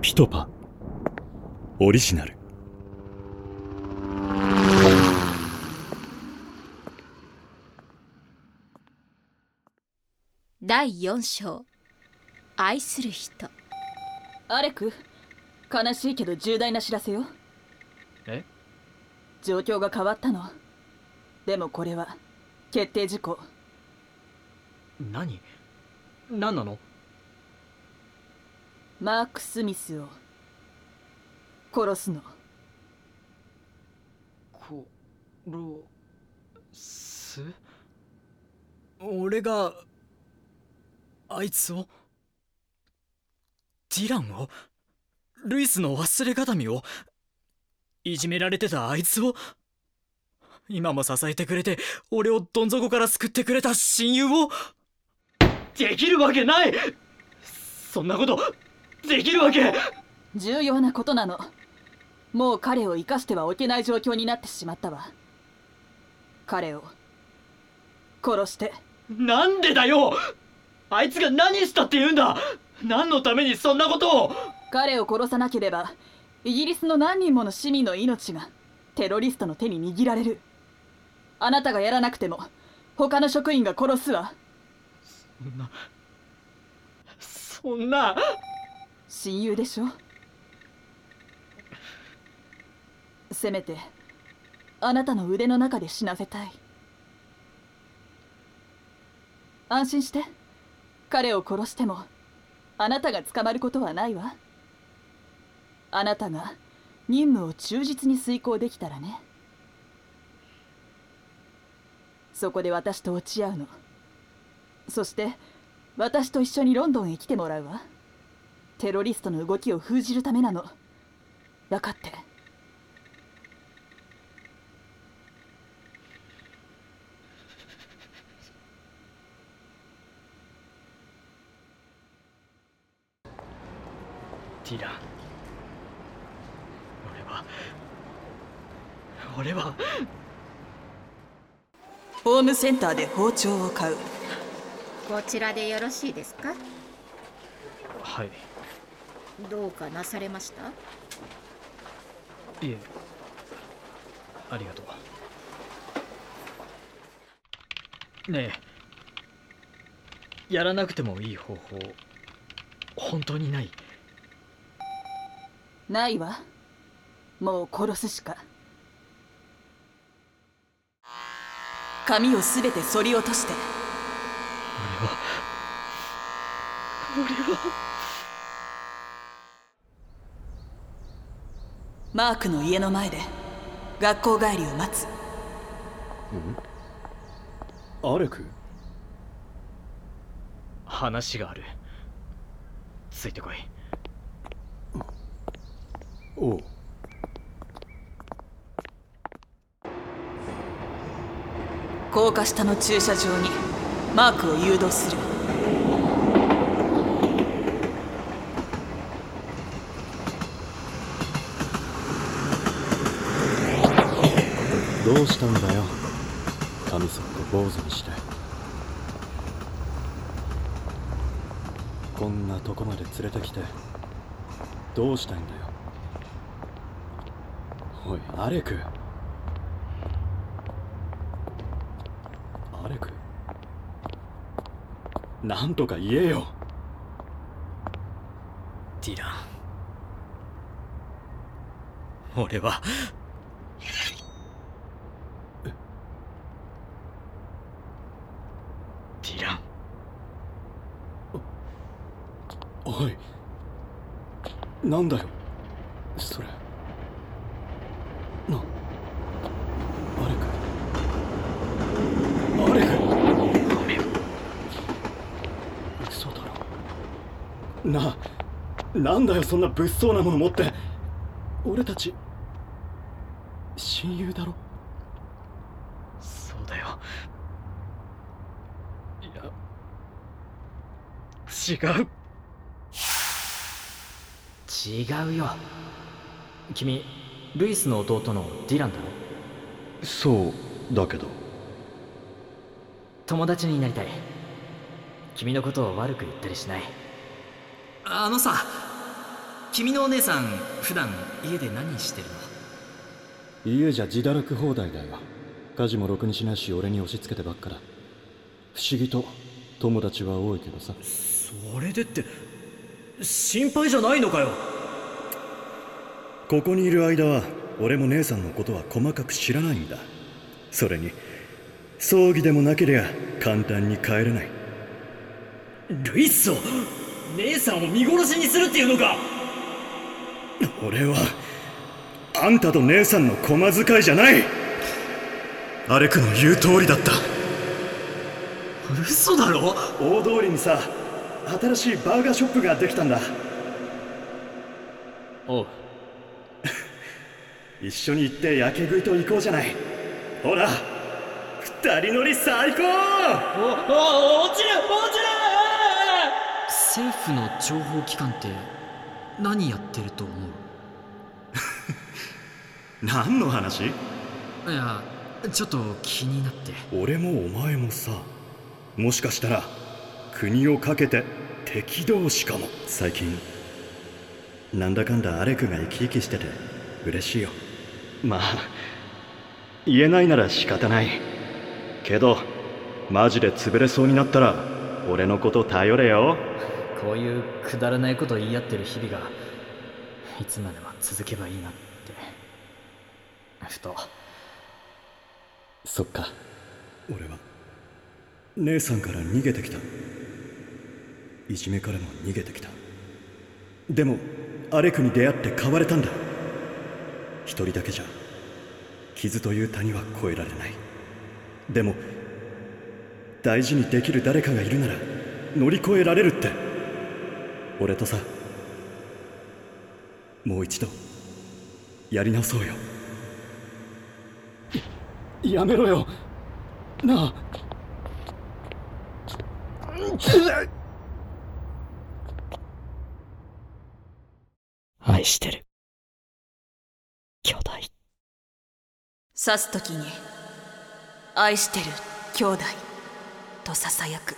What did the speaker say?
ピトパ。オリジナル。第4章。愛する人。アレク悲しいけど重大な知らせよ。え？状況が変わったの。でもこれは決定事項。何？何なの？マーク・スミスを。殺すの。殺す？俺があいつを？ディランを？ルイスの忘れ形見を？いじめられてたあいつを？今も支えてくれて俺をどん底から救ってくれた親友を？できるわけない！そんなことできるわけ。重要なことなの。もう彼を生かしてはおけない状況になってしまったわ。彼を。殺して。なんでだよ。あいつが何したって言うんだ。何のためにそんなことを。彼を殺さなければイギリスの何人もの市民の命がテロリストの手に握られる。あなたがやらなくても他の職員が殺すわ。そんな。そんな親友でしょ？せめてあなたの腕の中で死なせたい。安心して。彼を殺してもあなたが捕まることはないわ。あなたが任務を忠実に遂行できたらね。そこで私と落ち合うの。そして私と一緒にロンドンへ来てもらうわ。テロリストの動きを封じるためなの。分かって。ティラ。ン俺は俺は。ホームセンターで包丁を買う。こちらでよろしいですか？はいどうかなされました？いえ。ありがとう。ねえ。やらなくてもいい方法本当にない？ないわ。もう殺すしか。髪をすべて剃り落として。俺は。俺はマークの家の前で。学校帰りを待つ。アレク？話がある。ついてこい。おう。高架下の駐車場にマークを誘導するどうしたんだよ。髪そっと坊主にしてこんなとこまで連れてきて。どうしたいんだよ。おいアレク。アレク？なんとか言えよ。ディラン。俺はディランおい。なんだよ。それ。なアレクアレク嘘だろ。ななんだよそんな物騒なもの持って。俺たち親友だろ。そうだよ。いや違う。違うよ。君ルイスの弟のディランだろ？そうだけど。友達になりたい。君のことを悪く言ったりしない。あのさ君のお姉さん普段家で何してるの？家じゃ自堕落放題だよ。家事もろくにしないし俺に押し付けてばっかだ。不思議と友達は多いけどさ。それでって心配じゃないのかよ？ここにいる間は俺も姉さんのことは細かく知らないんだ。それに葬儀でもなけりゃ簡単に帰れない。ルイッソ姉さんを見殺しにするっていうのか！俺はあんたと姉さんの駒使いじゃない。アレクの言う通りだった。嘘だろ？大通りにさ新しいバーガーショップができたんだ。おう一緒に行って焼け食いと行こうじゃない。ほら二人乗り最高！おお落ちる落ちる！政府の情報機関って何やってると思う？何の話？いやちょっと気になって。俺もお前もさもしかしたら国をかけて敵同士かも。最近なんだかんだアレクが生き生きしてて嬉しいよまあ言えないなら仕方ない。けどマジで潰れそうになったら俺のこと頼れよ。こういうくだらないこと言い合ってる日々がいつまでも続けばいいなって。ふと。そっか。俺は姉さんから逃げてきた。いじめからも逃げてきた。でもアレクに出会って変われたんだ一人だけじゃ傷という谷は越えられない。でも大事にできる誰かがいるなら乗り越えられるって。俺とさもう一度やり直そうよ。やめろよ。なあ。愛してる。兄弟。刺す時に愛してる兄弟とささやく。